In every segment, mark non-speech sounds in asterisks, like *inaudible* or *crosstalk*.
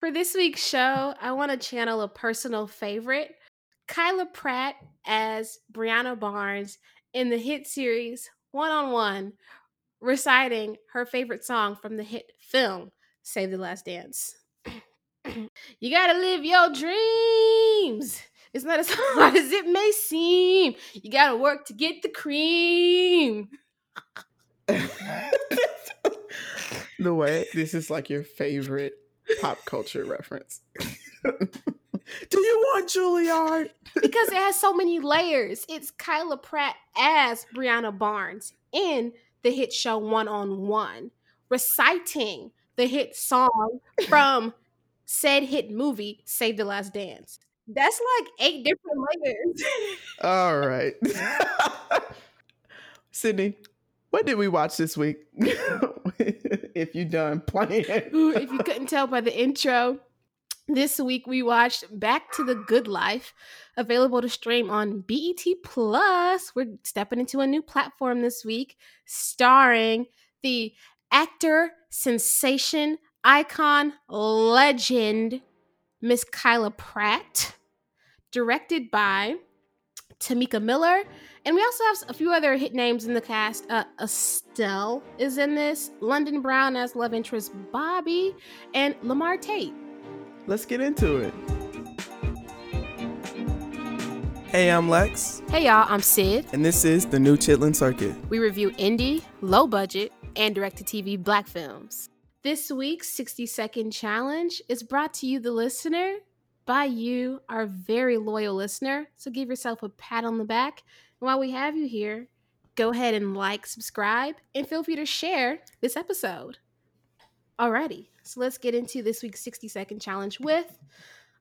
For this week's show, I want to channel a personal favorite, Kyla Pratt as Brianna Barnes in the hit series One on One, reciting her favorite song from the hit film Save the Last Dance. *clears throat* you gotta live your dreams. It's not as hard as it may seem. You gotta work to get the cream. *laughs* the way this is like your favorite pop culture reference. *laughs* Do you want Juilliard? because it has so many layers. It's Kyla Pratt as Brianna Barnes in the hit show One on One, reciting the hit song from said hit movie Save the Last Dance. That's like eight different layers. All right. *laughs* Sydney, what did we watch this week? *laughs* if you done playing. Ooh, if you couldn't tell by the intro, this week we watched Back to the Goode Life, available to stream on BET Plus. We're stepping into a new platform this week, starring the actor, sensation, icon, legend, Miss Kyla Pratt, directed by Tamika Miller. And we also have a few other hit names in the cast. Uh, Estelle is in this, London Brown as love interest Bobby, and Lamar Tate. Let's get into it. Hey, I'm Lex. Hey, y'all, I'm Syd. And this is the new Chitlin Circuit. We review indie, low budget, and direct to TV black films. This week's 60 second challenge is brought to you, the listener, by you, our very loyal listener. So give yourself a pat on the back. While we have you here, go ahead and like, subscribe, and feel free to share this episode. Alrighty, so let's get into this week's 60 second challenge with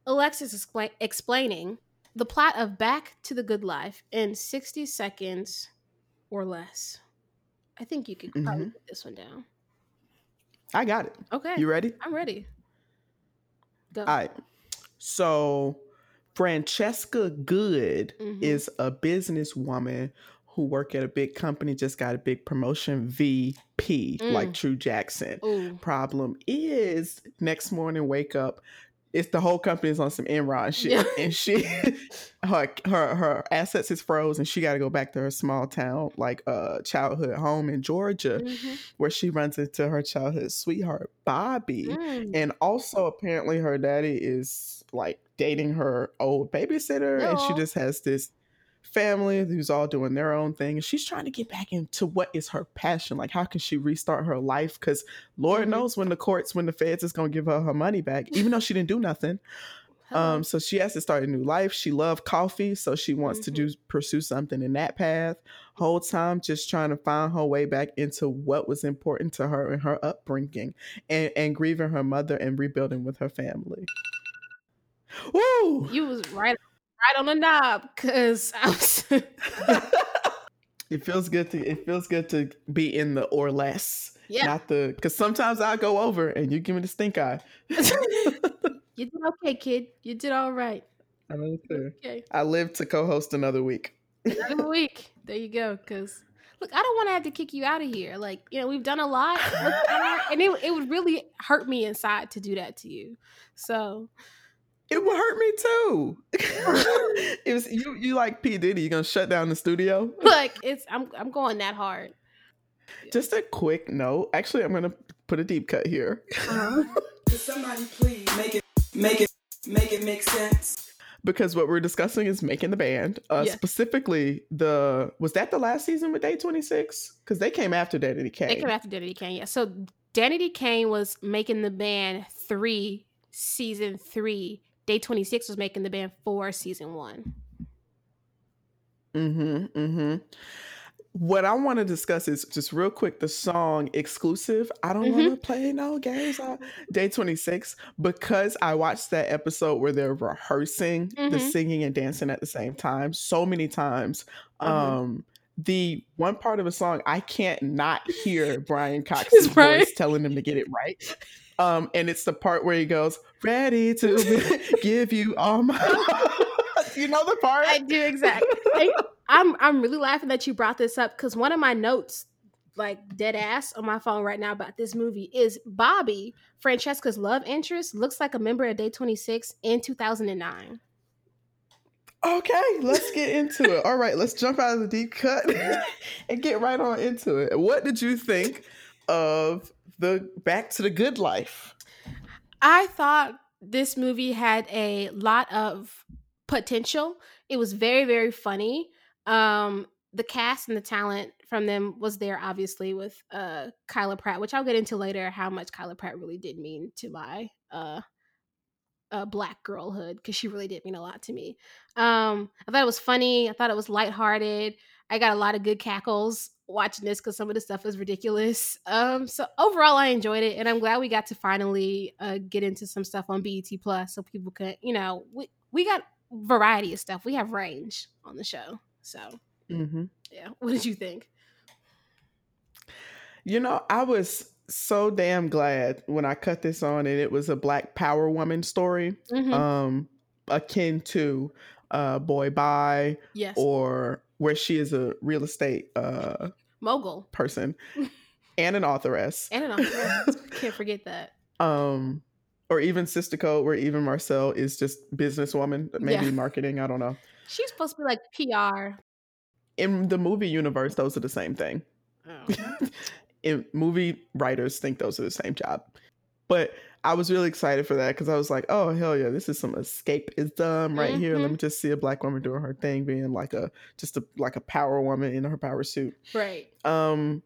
Alexis expla- explaining the plot of Back to the Goode Life in 60 seconds or less. I think you could probably Mhm. put this one down. I got it. Okay. You ready? I'm ready. Go. All right. So, Francesca Goode Mhm. is a businesswoman who work at a big company, just got a big promotion, VP, like Mm. True Jackson. Ooh. Problem is, next morning, wake up, it's the whole company is on some Enron shit, Yeah. and she, *laughs* her, her, her assets is froze, and she got to go back to her small town, like uh, childhood home in Georgia, Mhm. where she runs into her childhood sweetheart, Bobby. Mm. And also, apparently, her daddy is like dating her old babysitter, and she just has this family who's all doing their own thing. And she's trying to get back into what is her passion. Like, how can she restart her life? Because Lord Mhm. knows when the courts, when the feds is going to give her her money back, even though she didn't do nothing. Um, so she has to start a new life. She loved coffee, so she wants to Mhm. do pursue something in that path. Whole time just trying to find her way back into what was important to her and her upbringing, and and grieving her mother and rebuilding with her family. Woo! you was right, right on the knob, cause I was. *laughs* *laughs* it feels good to it feels good to be in the or less, yeah, not the because sometimes I go over and you give me the stink eye. *laughs* you did okay, kid. You did all right. I know too. Okay, I live to co-host another week. another week. There you go. Cause look, I don't want to have to kick you out of here. Like you know, we've done a lot, and it it would really hurt me inside to do that to you. So It would hurt me too. *laughs* it was you. You like P Diddy? You gonna shut down the studio? like it's I'm I'm going that hard. *laughs* Just a quick note. Actually, I'm gonna put a deep cut here Uh-huh. *laughs* Somebody please make it, make it, make it make sense? because what we're discussing is making the band. Uh, Yeah. Specifically, the was that the last season with Day 26? Because they came after Daddy They K. came after Danity Kane, yeah. So Danity Kane was making the band three, season three. Day 26 was making the band for season one. Mm-hmm. Mm-hmm. What I want to discuss is just real quick the song exclusive. I don't want to play no games on day 26 because I watched that episode where they're rehearsing the Mhm. singing and dancing at the same time so many times. Mhm. Um the one part of a song I can't not hear Brian *laughs* Cox's voice telling them to get it right. Um, and it's the part where he goes, "Ready to *laughs* give you all my." *laughs* you know the part. I do exactly. I'm I'm really laughing that you brought this up because one of my notes like dead ass on my phone right now about this movie is Bobby, Francesca's love interest, looks like a member of Day 26 in 2009. Okay, let's get *laughs* into it. All right, let's jump out of the deep cut and get right on into it. What did you think of the Back to the Goode Life? I thought this movie had a lot of potential. It was very, very funny. Um, the cast and the talent from them was there, obviously, with uh Kyla Pratt, which I'll get into later how much Kyla Pratt really did mean to my uh uh, black girlhood because she really did mean a lot to me. Um, I thought it was funny. I thought it was lighthearted. I got a lot of good cackles watching this because some of the stuff is ridiculous. Um, so overall, I enjoyed it, and I'm glad we got to finally uh, get into some stuff on BET Plus so people could, you know, we we got variety of stuff. We have range on the show. So Mm-hmm. yeah, *laughs* what did you think? You know, I was so damn glad when I cut this on and it was a black power woman story, Mhm. um, akin to uh Boy Bye yes, or where she is a real estate uh mogul person *laughs* and an authoress. and an author. *laughs* Can't forget that. um or even Sister Code where even Marcel is just businesswoman, maybe Yeah. marketing, I don't know. She's supposed to be like PR. In the movie universe, those are the same thing. Oh. *laughs* in movie writers think those are the same job. But I was really excited for that because I was like, oh hell yeah, this is some escapism right here. Let me just see a black woman doing her thing, being like a just a like a power woman in her power suit. right. Um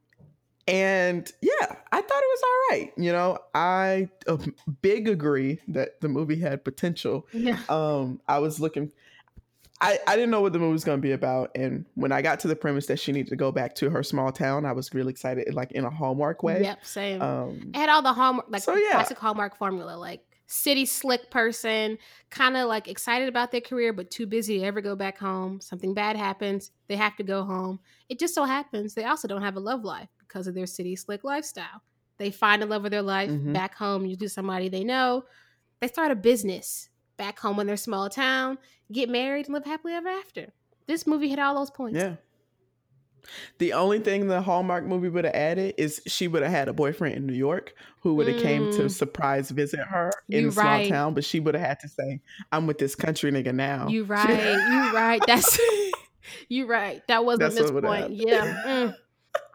and yeah, I thought it was all right. You know, I uh, big agree that the movie had potential. Yeah. Um, I was looking. I, I didn't know what the movie was going to be about, and when I got to the premise that she needed to go back to her small town, I was really excited, like in a Hallmark way. Yep. Same. Um, It had all the hallmark like So, yeah. classic hallmark formula like city slick person kind of like excited about their career but too busy to ever go back home something bad happens they have to go home it just so happens they also don't have a love life because of their city slick lifestyle they find the love of their life Mhm. back home usually somebody they know they start a business back home in their small town get married and live happily ever after this movie hit all those points yeah. The only thing the Hallmark movie would have added is she would have had a boyfriend in New York who would have came to Mm. surprise visit her in You the small right. town, but she would have had to say, "I'm with this country nigga now." You *laughs* right. You right. That's *laughs* you right. That was That's a mispoint. happened. Yeah. Mm.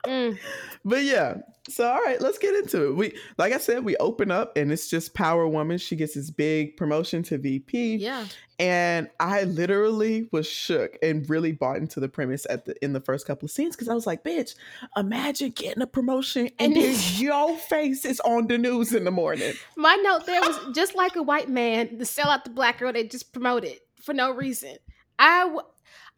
Mm. *laughs* But yeah, so all right, let's get into it. We like I said, we open up and it's just Power Woman. She gets this big promotion to VP. Yeah. And I literally was shook and really bought into the premise at the in the first couple of scenes because I was like, bitch, imagine getting a promotion *laughs* and And then *laughs* your face is on the news in the morning. My note there was just like a white man to sell out the black girl they just promoted for no reason. I w-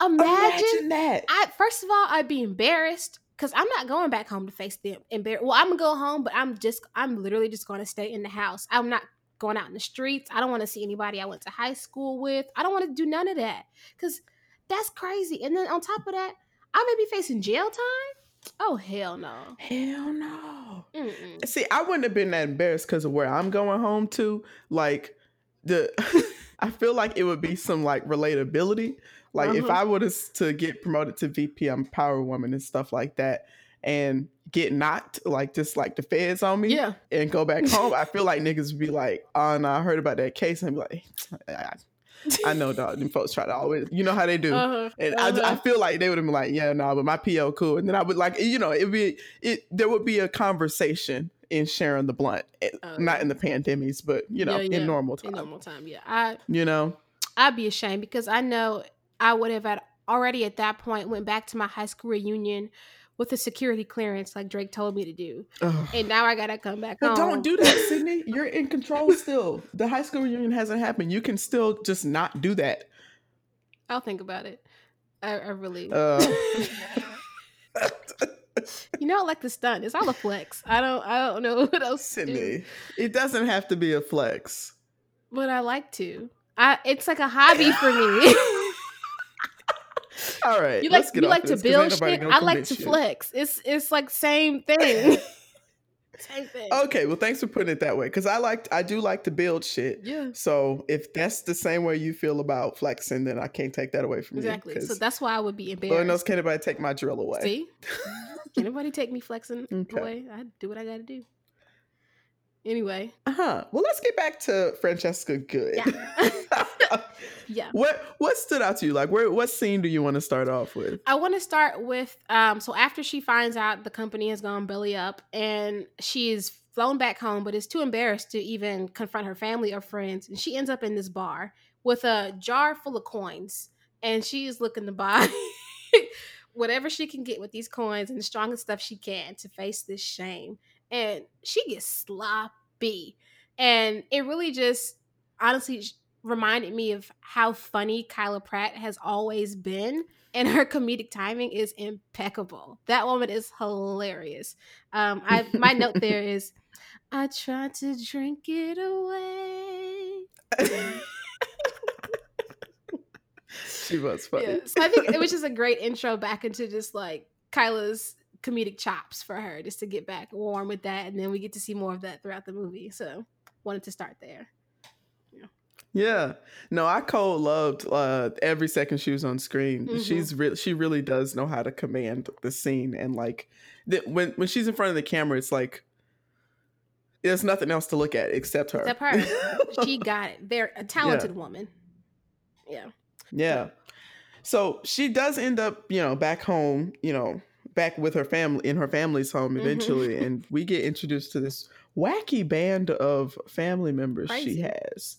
imagine, Imagine that. I first of all I'd be embarrassed because I'm not going back home to face them. Embar- well, I'm gonna go home, but I'm just I'm literally just going to stay in the house. I'm not going out in the streets. I don't want to see anybody I went to high school with. I don't want to do none of that because that's crazy. And then on top of that, I may be facing jail time. Oh hell no. Hell no. Mm-mm. See, I wouldn't have been that embarrassed because of where I'm going home to. Like the, *laughs* I feel like it would be some like relatability. Like if Uh-huh. I was to get promoted to VP, I'm power woman and stuff like that, and get knocked like just like the feds on me Yeah. and go back *laughs* home, I feel like niggas would be like, "Oh no, I heard about that case," and be like, "I, I know, dog. Them folks try to always, you know how they do." Uh-huh. And I, I Uh-huh. feel like they would have been like, yeah, no, but my PO cool. And then I would like, you know, it'd be, it, there would be a conversation in sharing the blunt, Oh, not in the pandemics, but you know, Yeah, yeah. in normal In time, normal time, yeah. I you know, I'd be ashamed because I know I would have at already at that point went back to my high school reunion with a security clearance like Drake told me to do. Ugh. And now I gotta come back But home. don't do that, *laughs* Sydney. You're in control still. The high school reunion hasn't happened. You can still just not do that. I'll think about it. I, I really Uh, *laughs* *laughs* You know I like the stunt. It's all a flex. I don't I don't know what else to do. Sydney, it doesn't have to be a flex. But I like to. I it's like a hobby for me. All right, you like you like to build shit. I like to you. flex. It's it's like same *laughs* thing. *laughs* same thing. Okay, well, thanks for putting it that way because I like, I do like to build shit. Yeah. So if that's the same way you feel about flexing, then I can't take that away from you. Exactly. So that's why I would be embarrassed. Lord knows can't anybody take my drill away. See? *laughs* can anybody take me flexing Okay. away. I do what I gotta do. Anyway, Uh-huh. Well, let's get back to Francesca Goode. yeah. *laughs* yeah. what what stood out to you? Like, where what scene do you want to start off with? I want to start with um so after she finds out the company has gone belly up and she is flown back home but is too embarrassed to even confront her family or friends and she ends up in this bar with a jar full of coins and she is looking to buy *laughs* whatever she can get with these coins and the strongest stuff she can to face this shame and she gets sloppy and it really just honestly reminded me of how funny Kyla Pratt has always been and her comedic timing is impeccable. That woman is hilarious. Um, I my note *laughs* there is, I tried to drink it away. *laughs* she was funny. Yeah, so I think it was *laughs* just a great intro back into just like Kyla's comedic chops for her, just to get back warm with that, and then we get to see more of that throughout the movie. So wanted to start there. Yeah. No, I cold loved uh every second she was on screen. Mhm. She's real she really does know how to command the scene and like the, when when she's in front of the camera it's like there's nothing else to look at except her. Except her. *laughs* She got it. They're a talented woman. Yeah. yeah. So she does end up, you know, back home, you know, back with her family in her family's home Mhm. eventually and *laughs* we get introduced to this wacky band of family members Crazy. she has.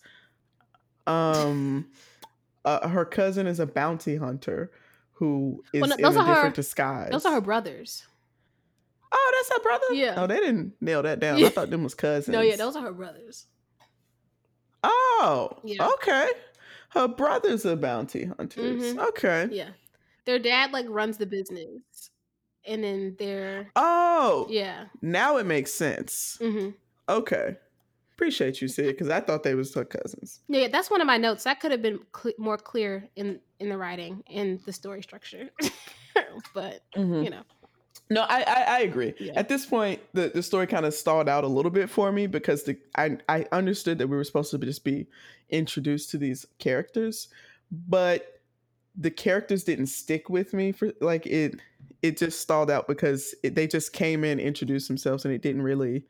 Um *laughs* uh, her cousin is a bounty hunter who is Well, no, in a are her- different disguise. Those are her brothers. Oh, that's her brother? Yeah. Oh, they didn't nail that down. Yeah. I thought them was cousins. *laughs* No, yeah, those are her brothers. Oh, Yeah. okay. Her brother's a bounty hunters. Mhm. Okay. Yeah. Their dad like runs the business. And then they're Oh, yeah. now it makes sense. hmm Okay. Appreciate you, Syd, because I thought they was her cousins. Yeah, that's one of my notes. That could have been cle more clear in in the writing and the story structure. *laughs* but you know, No, I, I I agree. Yeah. At this point, the, the story kind of stalled out a little bit for me because the I I understood that we were supposed to be- just be introduced to these characters, but the characters didn't stick with me for like it. It just stalled out because it, they just came in, introduced themselves, and it didn't really.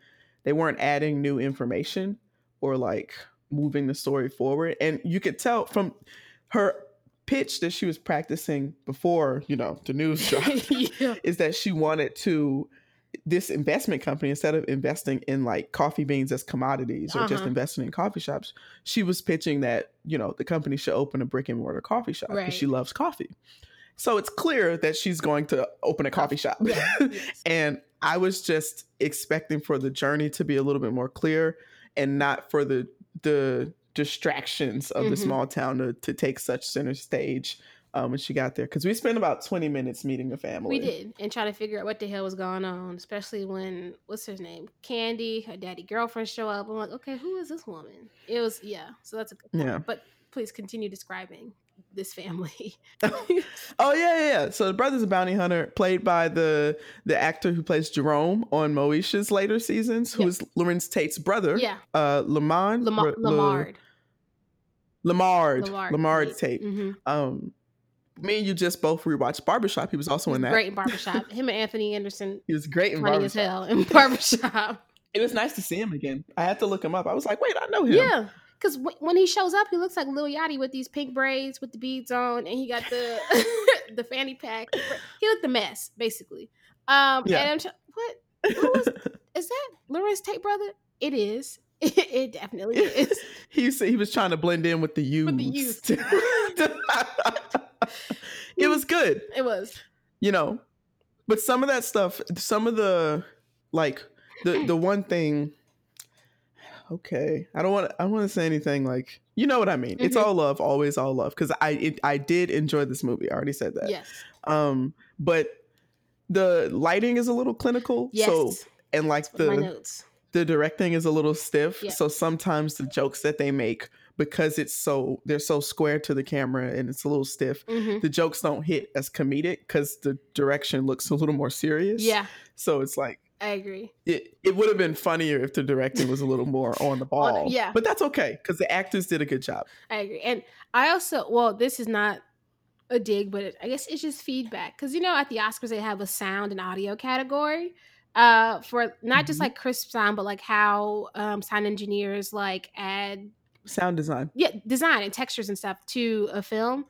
They weren't adding new information or like moving the story forward, and you could tell from her pitch that she was practicing before you know the news *laughs* dropped yeah. is that she wanted to this investment company instead of investing in like coffee beans as commodities or just Uh-huh. investing in coffee shops she was pitching that you know the company should open a brick and mortar coffee shop because Right. she loves coffee so it's clear that she's going to open a coffee shop yes. *laughs* and i was just expecting for the journey to be a little bit more clear and not for the the distractions of the Mhm. small town to, to take such center stage um, when she got there because we spent about 20 minutes meeting the family We did, and trying to figure out what the hell was going on, especially when what's her name, Candy, her daddy girlfriend show up. I'm like, okay, who is this woman? It was yeah. So that's a good. Point. Yeah. But please continue describing this family. *laughs* Oh yeah, yeah, yeah. So the brother's a bounty hunter, played by the the actor who plays Jerome on Moesha's later seasons, who Yeah. is Larenz Tate's brother. yeah, Uh, Lamont. Lamar, Lamard, Lamard. Lamard, Lamard Tate. hmm Um, me and you just both rewatched Barbershop. He was also in that. Great in Barbershop. Him and Anthony Anderson, *laughs* He was great in funny as hell in Barbershop. *laughs* It was nice to see him again. I had to look him up. I was like, wait, I know him. Yeah, because w- when he shows up, he looks like Lil Yachty with these pink braids with the beads on, and he got the *laughs* *laughs* the fanny pack. He looked a mess, basically. Um, Yeah. and I'm tr- what *laughs* who was is that Larenz Tate brother? It is. It, definitely is. he said he was trying to blend in with the youth. With the youth. it was good. It was. you know but some of that stuff some of the like the the one thing okay i don't want to i don't want to say anything like you know what i mean it's Mhm. all love always all love because i it, i did enjoy this movie i already said that Yes. um but the lighting is a little clinical Yes. so and like the the directing is a little stiff Yeah. so sometimes the jokes that they make because it's so they're so square to the camera and it's a little stiff hmm the jokes don't hit as comedic because the direction looks a little more serious. Yeah, So it's like I agree. it, it would have been funnier if the directing was a little more *laughs* on the ball. yeah. But that's okay because the actors did a good job. I agree. And I also, well, this is not a dig, but it, I guess it's just feedback because you know at the Oscars they have a sound and audio category uh for not just Mhm. like crisp sound but like how um sound engineers like add Sound design. yeah design and textures and stuff to a film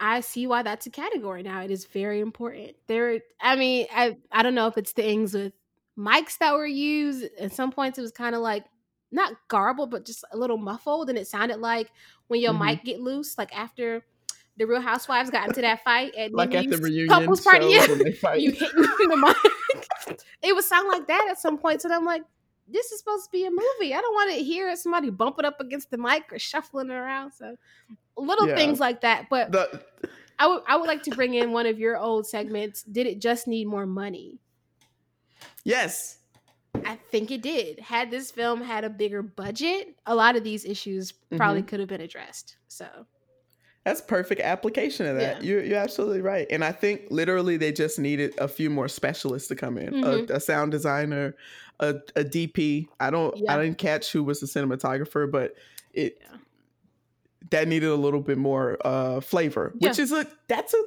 i see why that's a category now it is very important there i mean i i don't know if it's things with mics that were used at some points it was kind of like not garbled but just a little muffled and it sounded like when your Mhm. mic get loose like after the real housewives got into that fight at Like at the reunion couples party yeah when they *laughs* fight. you hitting the mic. *laughs* it would sound like that at some points, and I'm like, this is supposed to be a movie. I don't want to hear somebody bumping up against the mic or shuffling around. So little Yeah. things like that. But The, I would I would like to bring in one of your old segments. Did it just need more money? yes. I think it did. Had this film had a bigger budget, a lot of these issues probably Mm-hmm. could have been addressed. So That's perfect application of that. Yeah. You're, you're absolutely right. And I think literally they just needed a few more specialists to come in Mhm. a, a sound designer, a, a DP. I don't, Yeah. I didn't catch who was the cinematographer, but it Yeah. That needed a little bit more uh, flavor, which is a that's a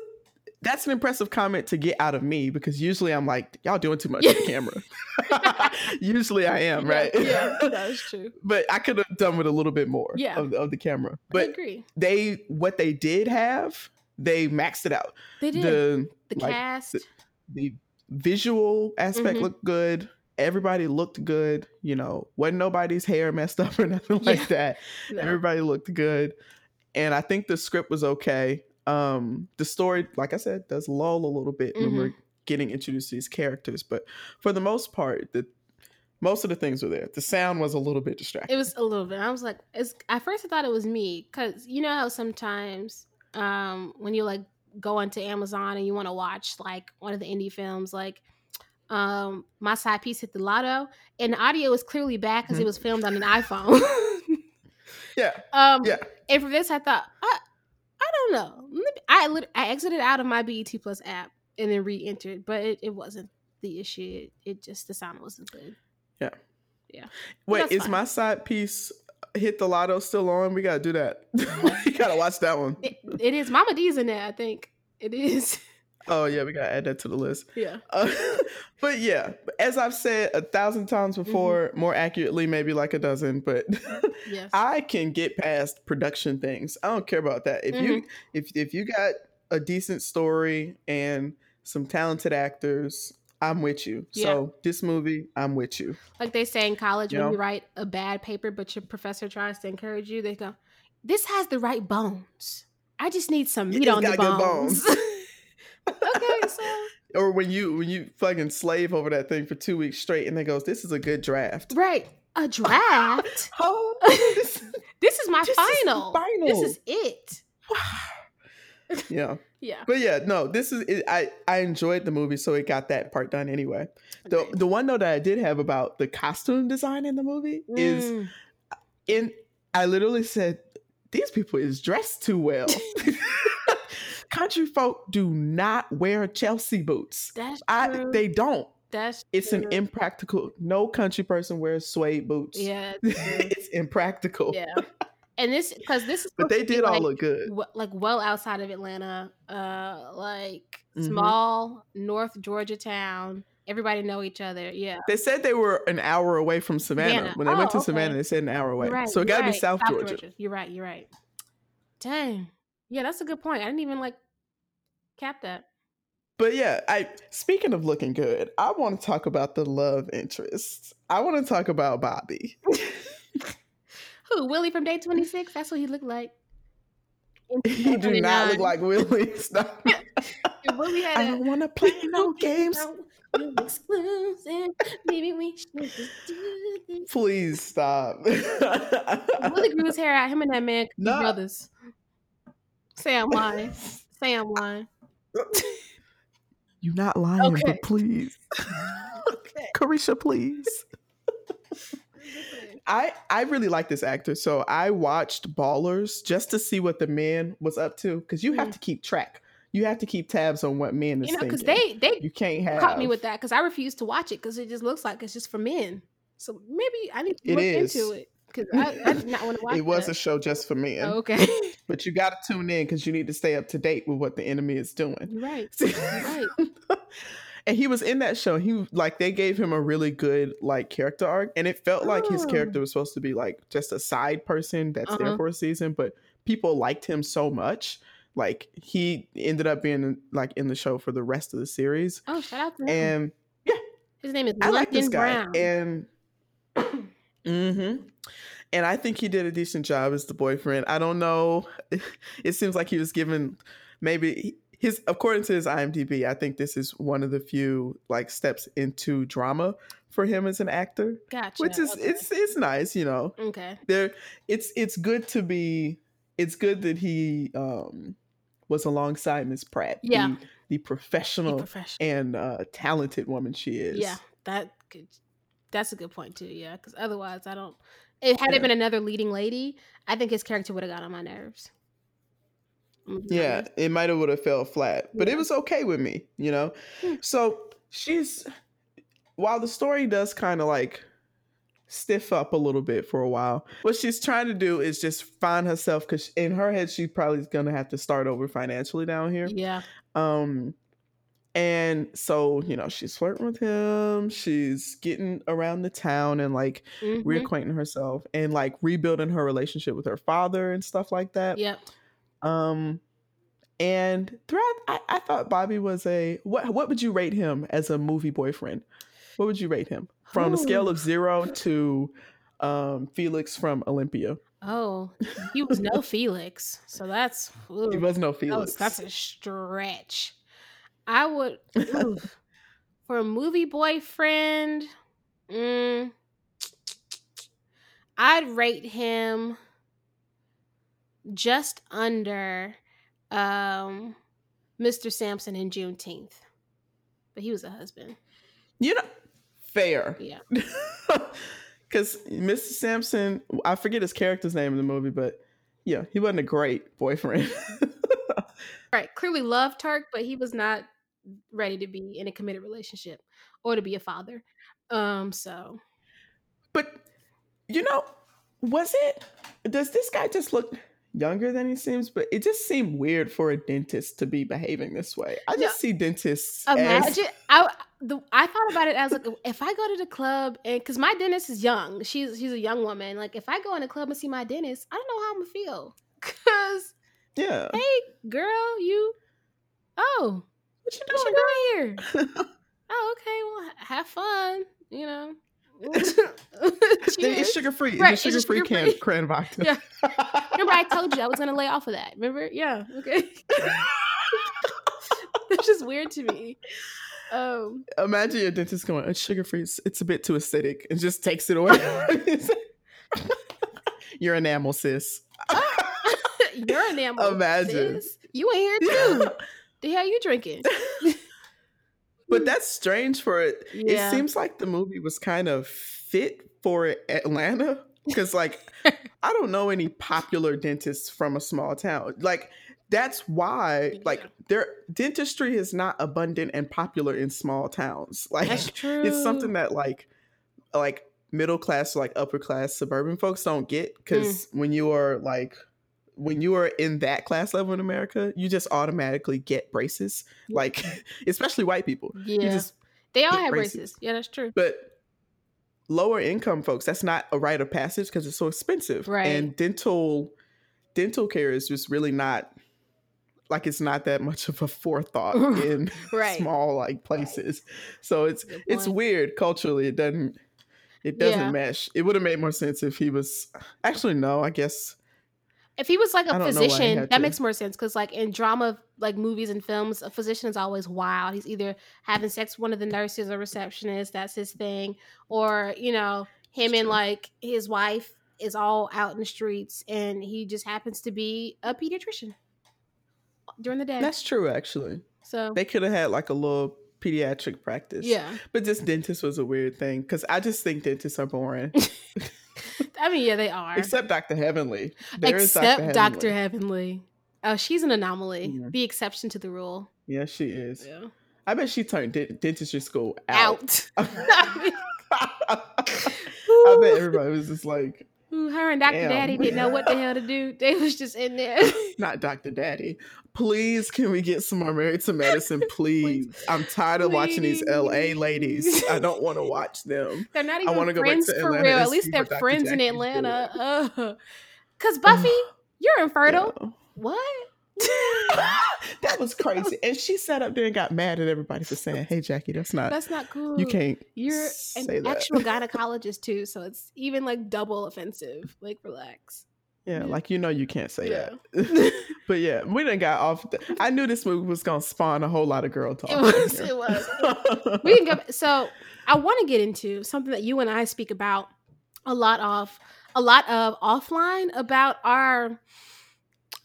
that's an impressive comment to get out of me because usually I'm like, y'all doing too much the *laughs* camera. *laughs* usually I am, right? Yeah, *laughs* yeah that's true. but I could have done with a little bit more Yeah. of, of the camera. I But agree. they what they did have, they maxed it out. They did. The The, like, cast. the- the visual aspect Mhm. looked good. Everybody looked good. You know, wasn't nobody's hair messed up or *laughs* nothing like Yeah. that. no. Everybody looked good. And I think the script was okay. Um, the story, like I said, does lull a little bit when Mhm. we're getting introduced to these characters. But for the most part, the most of the things were there. The sound was a little bit distracting. It was a little bit. I was like, it's, at first I thought it was me because you know how sometimes um, when you like go onto Amazon and you want to watch like one of the indie films, like um, my side piece hit the lotto, and the audio is clearly bad because it Mhm. was filmed on an iPhone. *laughs* yeah. *laughs* um, Yeah. And for this, I thought, I, I don't know. I I exited out of my BET Plus app and then re-entered, but it, it wasn't the issue. It, it just the sound wasn't good. Yeah. Yeah. Wait, is fine. my side piece hit the lotto still on? We gotta do that. *laughs* we gotta watch that one. It, it is Mama D's in there. I think it is. Oh yeah, we gotta add that to the list. Yeah. Uh, *laughs* but yeah, as I've said a thousand times before, more accurately, maybe like a dozen, but Yes. *laughs* I can get past production things. I don't care about that. If you Mm-hmm. if if you got a decent story and some talented actors, I'm with you. Yeah. So this movie, I'm with you. like they say in college You when know? you write a bad paper, but your professor tries to encourage you, they go, "This has the right bones. I just need some meat on the bones." bones. *laughs* okay, so Or when you when you fucking slave over that thing for two weeks straight, and it goes, "This is a good draft." right, a draft. *laughs* Oh, *laughs* this is my This is final. final. This is it. *sighs* yeah. Yeah. But yeah, no, this is it, I I enjoyed the movie, so it got that part done anyway. The the one note that I did have about the costume design in the movie is Mm. in I literally said these people is dressed too well. *laughs* Country folk do not wear Chelsea boots. that's I true. they don't. that's It's an impractical. No country person wears suede boots. yeah, *laughs* it's impractical. yeah. And this because this is *laughs* But they did all like, look good. w- like well outside of Atlanta, uh, like Mhm. small North Georgia town. Everybody know each other. Yeah, They said they were an hour away from Savannah. Savannah. When they went to Oh, okay. Savannah, they said an hour away. Right. so it got to be right. South, Georgia. You're right. You're right. Dang. Yeah, that's a good point. I didn't even like cap that. But yeah, I speaking of looking good, I want to talk about the love interest. I want to talk about Bobby. *laughs* Who Willie from Day Twenty Six? That's what he looked like. *laughs* He do not look like Willie. *laughs* Stop. Willie had I don't want to play no games. Exclusive. Maybe we should do this. Please stop. Willie grew his hair out. Him and that man could be No. brothers. Say I'm lying. Say I'm lying. You're not lying, Okay. but please, *laughs* okay. Carisha, please. I I really like this actor, so I watched Ballers just to see what the man was up to because you have Mhm. to keep track. You have to keep tabs on what men is You know, because they they you can't have caught me with that because I refuse to watch it because it just looks like it's just for men. So maybe I need to It look is. into it Because I, I did not want to watch. it was a show just for men. Oh, okay. *laughs* But you got to tune in because you need to stay up to date with what the enemy is doing. You're right. *laughs* You're right. and he was in that show. He like they gave him a really good like character arc, and it felt like his Oh. character was supposed to be like just a side person that's Uh-huh. there for a season, but people liked him so much. Like he ended up being like in the show for the rest of the series, Oh, shout out to him. and yeah, His name is I like this guy. Brown. And hmm and I think he did a decent job as the boyfriend. I don't know. *laughs* It seems like he was given maybe his according to his IMDb, I think this is one of the few like steps into drama for him as an actor. gotcha. Which is okay. it's it's nice, you know. okay. There it's it's good to be it's good that he um was alongside Miss Pratt. Yeah. The, the professional professional. and uh talented woman she is. Yeah, that could. That's a good point too. Yeah, because otherwise, I don't. It had Yeah. it been another leading lady, I think his character would have got on my nerves. I'm gonna be Yeah, honest. it might have would have fell flat, but Yeah. it was okay with me, you know. Hmm. So she's while the story does kind of like stiff up a little bit for a while, what she's trying to do is just find herself because in her head she probably is gonna have to start over financially down here. Yeah. Um, and so you know she's flirting with him, she's getting around the town and like mhm, reacquainting herself and like rebuilding her relationship with her father and stuff like that. Yep. Um, and throughout, I, I thought Bobby was a what? What would you rate him as a movie boyfriend? What would you rate him from a scale of zero to um, Felix from Olympia? Oh, he was no *laughs* Felix, so that's ooh, He was no that Felix. was- that's a stretch. I would for a movie boyfriend. Mm, I'd rate him just under um, Mr. Sampson in Juneteenth, but he was a husband. you know, fair. Yeah, *laughs* Because Mr. Sampson, I forget his character's name in the movie, but yeah, he wasn't a great boyfriend. *laughs* right. Clearly loved Turk, but he was not ready to be in a committed relationship or to be a father. Um, so But you know, was it? Does this guy just look younger than he seems? But it just seemed weird for a dentist to be behaving this way. I just Yeah. see dentists as imagine I the I thought about it as like if I go to the club and because my dentist is young, she's she's a young woman. Like if I go in the club and see my dentist, I don't know how I'm gonna feel. *laughs* Cause yeah. hey, girl, you oh, What you what doing? you doing here? oh, okay, well, have fun. You know. *laughs* It's sugar free. Right, it's sugar free sugar-free. can *laughs* cran vodka. Yeah. Remember, I told you I was gonna lay off of that. Remember? Yeah. Okay. *laughs* That's just weird to me. Um. Imagine your dentist going, "It's sugar free. It's, it's a bit too acidic," and just takes it away. your enamel, sis. You're enamel. Imagine. sis. You ain't here too. The hell you drinking? *laughs* But that's strange for it. Yeah. It seems like the movie was kind of fit for Atlanta because, like, *laughs* I don't know any popular dentists from a small town. Like, that's why, like, Yeah. their dentistry is not abundant and popular in small towns. *laughs* Like, it's something that, like, like middle class, like upper class suburban folks don't get because Mm. when you are like when you are in that class level in America, you just automatically get braces. Like, *laughs* especially white people. Yeah. You just they all have braces. braces. Yeah, that's true. but lower income folks, that's not a rite of passage because it's so expensive. Right. And dental dental care is just really not like it's not that much of a forethought *laughs* in *laughs* Right. small like places. So it's it's weird culturally. It doesn't it doesn't Yeah. mesh. It would have made more sense if he was actually no, I guess If he was like a don't know why he physician, that makes more sense because, like in drama, like movies and films, a physician is always wild. He's either having sex with one of the nurses or receptionists, that's his thing, or you know, him and like his wife is all out in the streets, and he just happens to be a pediatrician during the day. that's true actually. so They could have had like a little pediatric practice. yeah, But just dentist was a weird thing because I just think dentists are boring. *laughs* *laughs* I mean, yeah, they are. Except Dr. Heavenly. There Except Dr. Heavenly. Heavenly. Oh, she's an anomaly. Yeah. The exception to the rule. Yeah, she is. Yeah. I bet she turned de- dentistry school out. Out. *laughs* *laughs* I bet everybody was just like, her and Dr. Damn. Daddy didn't know what the hell to do. They was just in there. *laughs* Not Dr. Daddy. Please, can we get some more Married to Medicine, *laughs* please? I'm tired of watching these LA ladies. I don't want to watch them. They're not I even wanna go back friends to Atlanta real. At least they're Dr. friends in Atlanta. *laughs* Ugh. Cause Buffy, you're infertile. Yeah. What? *laughs* that was *laughs* crazy. And she sat up there and got mad at everybody for saying, "Hey, Jackie, that's not. That's not cool. you can't. You're an that." actual *laughs* gynecologist too, so it's even like double offensive. Like, relax. Yeah, Yeah. like you know, you can't say Yeah. that. but yeah, we didn't got off. The, I knew this movie was gonna spawn a whole lot of girl talk. It was. It was. we can go. So I want to get into something that you and I speak about a lot of, a lot of offline about our,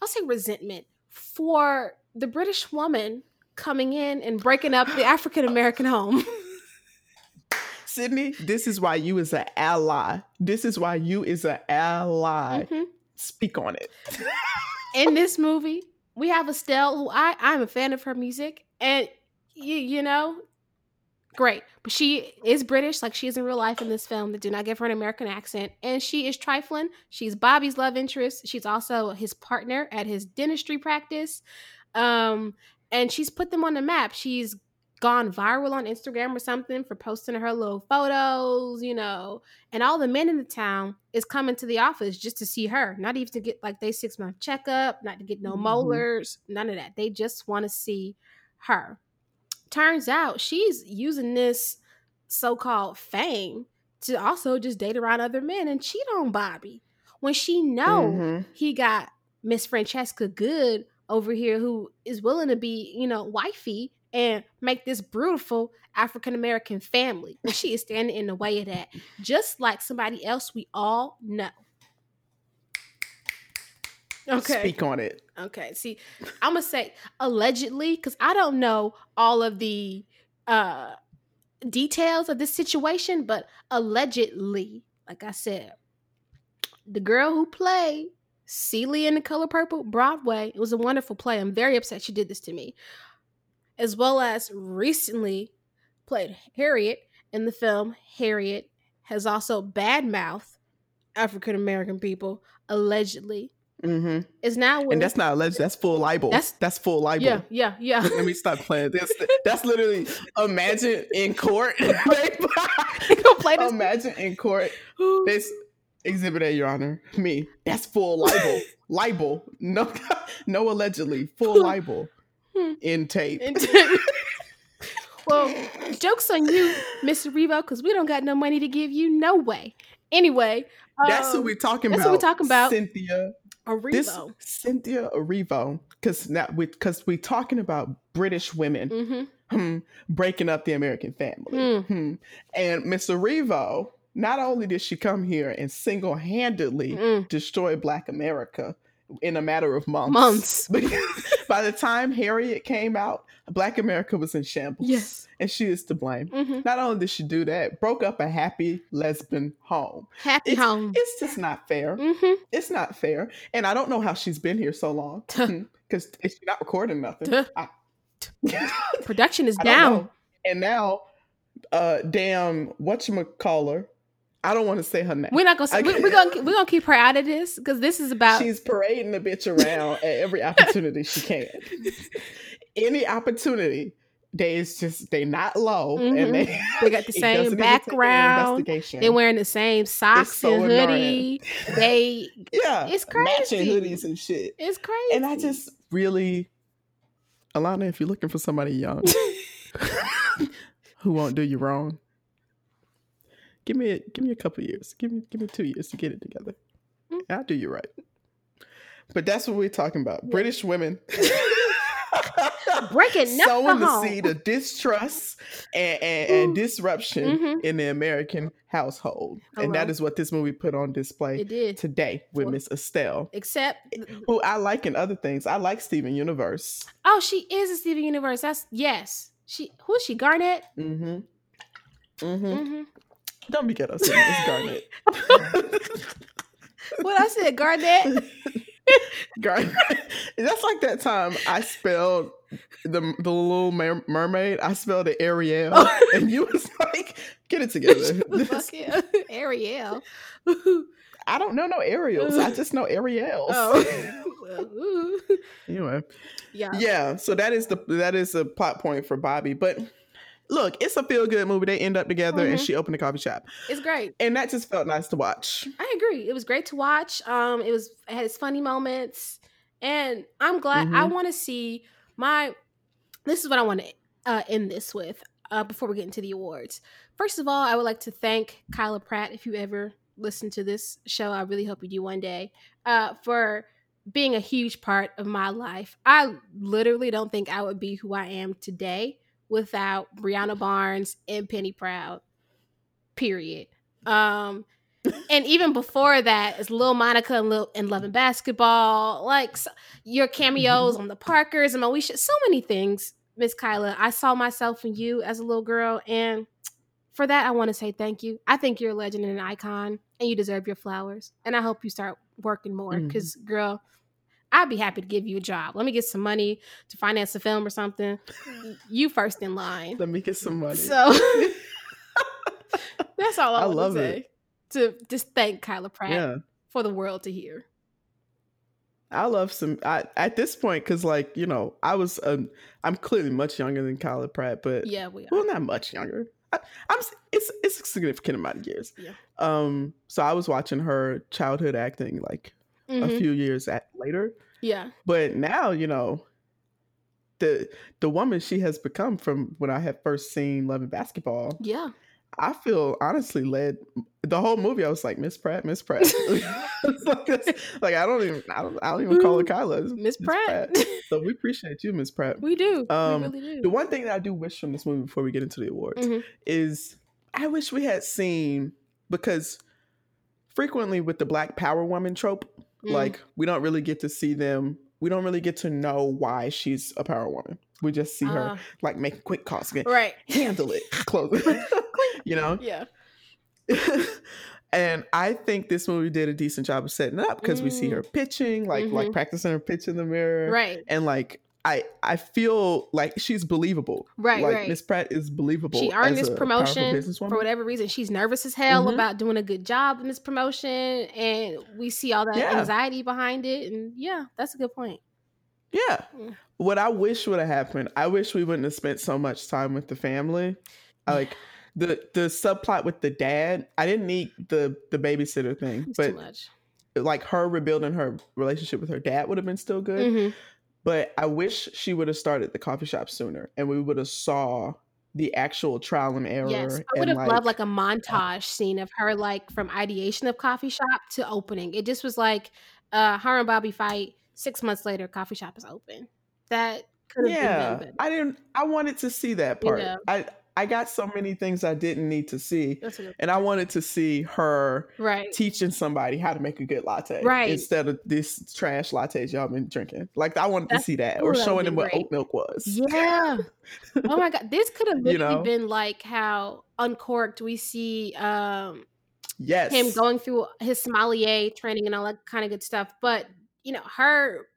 I'll say resentment for the British woman coming in and breaking up the African American home. *laughs* Sydney, this is why you is an ally. This is why you is an ally. Mhm. Speak on it. In this movie, we have Estelle, who I I'm a fan of her music, and you you know, great, but she is British, like she is in real life in this film. They do not give her an American accent, and she is trifling. She's Bobby's love interest. She's also his partner at his dentistry practice, um, and she's put them on the map. She's gone viral on Instagram or something for posting her little photos, you know, and all the men in the town is coming to the office just to see her, not even to get like they six month checkup, not to get no Mhm. molars, none of that. They just want to see her. Turns out she's using this so called fame to also just date around other men and cheat on Bobby when she know Mhm. he got Miss Francesca Goode over here who is willing to be, you know, wifey and make this beautiful African American family. And she is standing in the way of that, just like somebody else we all know. Okay. Speak on it. Okay. See, I'm gonna say allegedly because I don't know all of the uh details of this situation, but allegedly, like I said, the girl who played Celia in the Color Purple Broadway, it was a wonderful play. I'm very upset she did this to me, as well as recently played Harriet in the film Harriet has also badmouthed African American people allegedly. Hmm Is now And that's not alleged. That's full libel. That's- That's, full libel. yeah, yeah, yeah. *laughs* Let me stop playing. That's, that's literally imagine in court. *laughs* *laughs* Play this. imagine in court. *gasps* This exhibit A, Your Honor. Me. That's full libel. libel. No, no, allegedly. Full libel. Hmm. In tape. Well, jokes on you, Mr. Revo, because we don't got no money to give you. No way. Anyway, That's who um, we talking about. that's about. who we talking about. Cynthia. A This Cynthia Erivo. Because now we because we, are talking about British women Mm-hmm. hmm, breaking up the American family. Mm. Hmm. And Miss Erivo, not only did she come here and single handedly Mm. destroy Black America in a matter of months. Months. *laughs* Because by the time Harriet came out, Black America was in shambles. Yes. And she is to blame. Mm-hmm. Not only did she do that, broke up a happy lesbian home. Happy It's, home. it's just not fair. Mm-hmm. It's not fair. And I don't know how she's been here so long. *laughs* Because she's not recording nothing. I- *laughs* Production is *laughs* down. know. And now, uh, damn, whatchamacaller, I don't want to say her name. We're not gonna. I we, we're gonna. *laughs* We're gonna keep her out of this because this is about. She's parading the bitch around at every *laughs* opportunity she can. Any opportunity, they is just they not low Mhm. and they They got the *laughs* same doesn't even take an background. They're wearing the same socks so and annoying. hoodie. They. yeah, it's crazy. matching hoodies and shit. It's crazy. And I just really, Alana, if you're looking for somebody young who won't do you wrong, give me a, give me a couple years. Give me give me two years to get it together. Mm. And I'll do you right. But that's what we're talking about. British women. breaking *laughs* sowing the home. seed of distrust and, and, and disruption Mhm. in the American household. And that is what this movie put on display today with Miss Estelle, Except, who I like in other things. I like Steven Universe. oh, she is a Steven Universe. That's yes. She who is she? Garnett. Mm-hmm. Mm-hmm. Mm-hmm. Don't be ghetto. Sydney. It's Garnet. *laughs* What I said, Garnett. Garnet. *laughs* That's like that time I spelled the the little mer- mermaid. I spelled it Ariel, oh. *laughs* and you was like, "Get it together." the fuck yeah. Ariel. I don't know no Ariels. I just know Ariels. Oh. Anyway, yeah. yeah. So that is the that is the plot point for Bobby. But look, it's a feel good movie. They end up together, and Mhm. she opened a coffee shop, It's great. and that just felt nice to watch. I agree. It was great to watch. Um, it was it had its funny moments, and I'm glad. I Mhm. want to see my. This is what I want to uh, end this with. Uh, before we get into the awards, first of all, I would like to thank Kyla Pratt. If you ever listen to this show, I really hope you do one day. Uh, for being a huge part of my life. I literally don't think I would be who I am today without Breanna Barnes and Penny Proud. Period. Um, *laughs* and even before that, it's Lil Monica and, Lil, and Love and Basketball, like s- your cameos on the Parkers and Moesha, so many things, Miss Kyla. I saw myself in you as a little girl, and for that, I want to say thank you. I think you're a legend and an icon, and you deserve your flowers. And I hope you start working more, because girl, I'd be happy to give you a job. Let me get some money to finance a film or something. You first in line. Let me get some money. So *laughs* that's all I, I love to say. it. To just thank Kyla Pratt yeah. for the world to hear. I love some I, at this point because, like you know, I was um, I'm clearly much younger than Kyla Pratt, but Yeah, we are. well, not much younger. I, I'm it's it's a significant amount of years. Yeah. Um. So I was watching her childhood acting like a Mhm. few years at, later, Yeah, but now you know, the the woman she has become from when I had first seen Love and Basketball. yeah. I feel honestly led the whole movie. I was like Miss Pratt, Miss Pratt. *laughs* *laughs* Like, like, I don't even I don't, I don't even call her Kyla. Miss Pratt. So we appreciate you, Miss Pratt. we do. Um, we really do. The one thing that I do wish from this movie before we get into the awards Mhm. is I wish we had seen because frequently with the black power woman trope, Mm. like we don't really get to see them. We don't really get to know why she's a power woman. We just see her Uh, like making quick calls, again, right. *laughs* handle it, close, *laughs* you know. Yeah. *laughs* and I think this movie did a decent job of setting it up because we see her pitching, like like Mhm. practicing her pitch in the mirror, Right. and like I I feel like she's believable. Right. like right. Miss Pratt is believable. she earned this promotion for whatever reason. She's nervous as hell Mhm. about doing a good job in this promotion, and we see all that Yeah. anxiety behind it. And yeah, that's a good point. Yeah. Mm. What I wish would have happened, I wish we wouldn't have spent so much time with the family. I *sighs* Like the the subplot with the dad, I didn't need the the babysitter thing, It's but too much. like her rebuilding her relationship with her dad would have been still good. Mhm. But I wish she would have started the coffee shop sooner, and we would have saw the actual trial and error. Yes, I would have loved like a montage scene of her like from ideation of coffee shop to opening. It just was like uh her and Bobby fight. Six months later, coffee shop is open. That could have yeah, been I didn't. I wanted to see that part. Yeah. I I got so many things I didn't need to see, better. That's a good- and I wanted to see her Right. teaching somebody how to make a good latte, Right. Instead of this trash lattes y'all been drinking. Like I wanted That's- to see that, ooh, or showing them been what great. oat milk was. Yeah. oh my god, this could have *laughs* You literally know? been like how uncorked we see um Yes. him going through his sommelier training and all that kind of good stuff. But you know, her,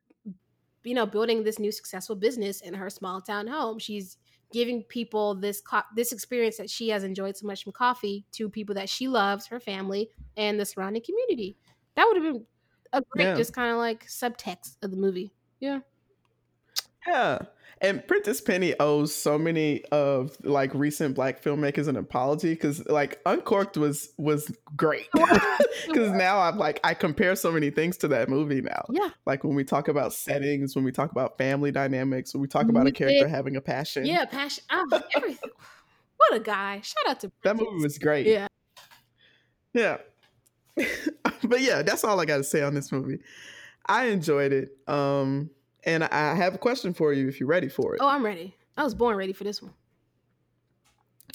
you know, building this new successful business in her small town home. She's giving people this co- this experience that she has enjoyed so much from coffee to people that she loves, her family, and the surrounding community. That would have been a great, Yeah. just kind of like subtext of the movie. Yeah. Yeah. And Prentice Penny owes so many of like recent black filmmakers an apology because like Uncorked was was great. *laughs* Because *laughs* now I'm like I compare so many things to that movie now. Yeah. Like when we talk about settings, when we talk about family dynamics, when we talk about a character having a passion. Yeah. Passion. Oh, everything. *laughs* what a guy. Shout out to That movie was great. Yeah. Yeah. but yeah, that's all I got to say on this movie. I enjoyed it. Um, and I have a question for you if you're ready for it. Oh, I'm ready. I was born ready for this one.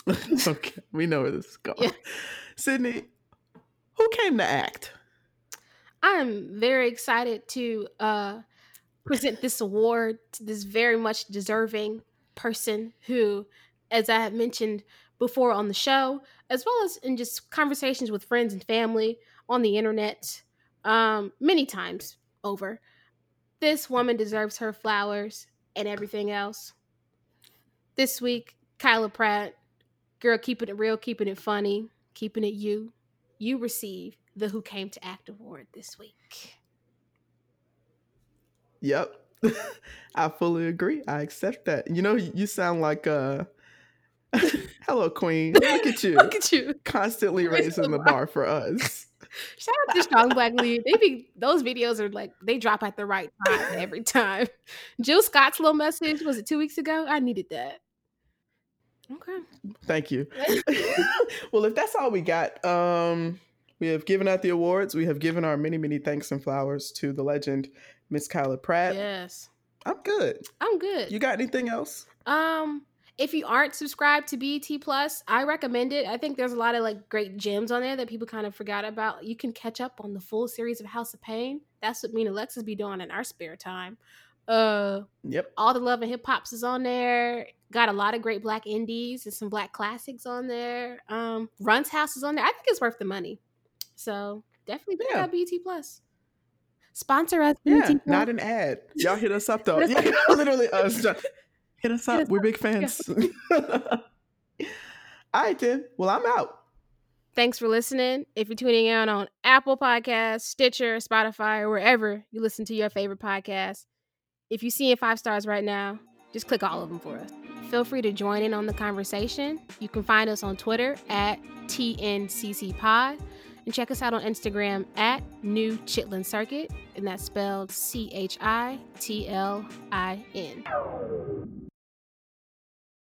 *laughs* okay, we know where this is going. Yeah. Sydney, who came to act? I'm very excited to uh, present this award to this very much deserving person who, as I have mentioned before on the show, as well as in just conversations with friends and family on the internet, um, many times over, this woman deserves her flowers and everything else. This week, Kyla Pratt, girl, keeping it real, keeping it funny, keeping it you. You receive the Who Came to Act award this week. Yep. *laughs* I fully agree. I accept that. You know, you sound like uh *laughs* Hello Queen. Look at you. *laughs* Look at you. Constantly Raising the bar for us. Shout out to Strong Black Lead. They be those videos are like they drop at the right time every time. Jill Scott's little message was it two weeks ago? I needed that. Okay. Thank you. *laughs* well, if that's all we got, um, we have given out the awards. We have given our many, many thanks and flowers to the legend, Miss Kyla Pratt. Yes. I'm good. I'm good. You got anything else? Um, if you aren't subscribed to BET Plus, I recommend it. I think there's a lot of like great gems on there that people kind of forgot about. You can catch up on the full series of House of Payne. That's what me and Alexis be doing in our spare time. Uh, Yep. all the love and hip hops is on there. Got a lot of great black indies and some black classics on there. Um, Run's House is on there. I think it's worth the money. So definitely check Yeah. out BET Plus. Sponsor us. Yeah, Plus. not an ad. Y'all hit us up though. Yeah, *laughs* *laughs* literally us. Hit us up. us We're up. big fans. *laughs* All right, then. Well, I'm out. Thanks for listening. If you're tuning in on Apple Podcasts, Stitcher, Spotify, or wherever you listen to your favorite podcast, if you see it five stars right now, just click all of them for us. Feel free to join in on the conversation. You can find us on Twitter at TNCCPod and check us out on Instagram at New Chitlin Circuit, and that's spelled C H I T L I N.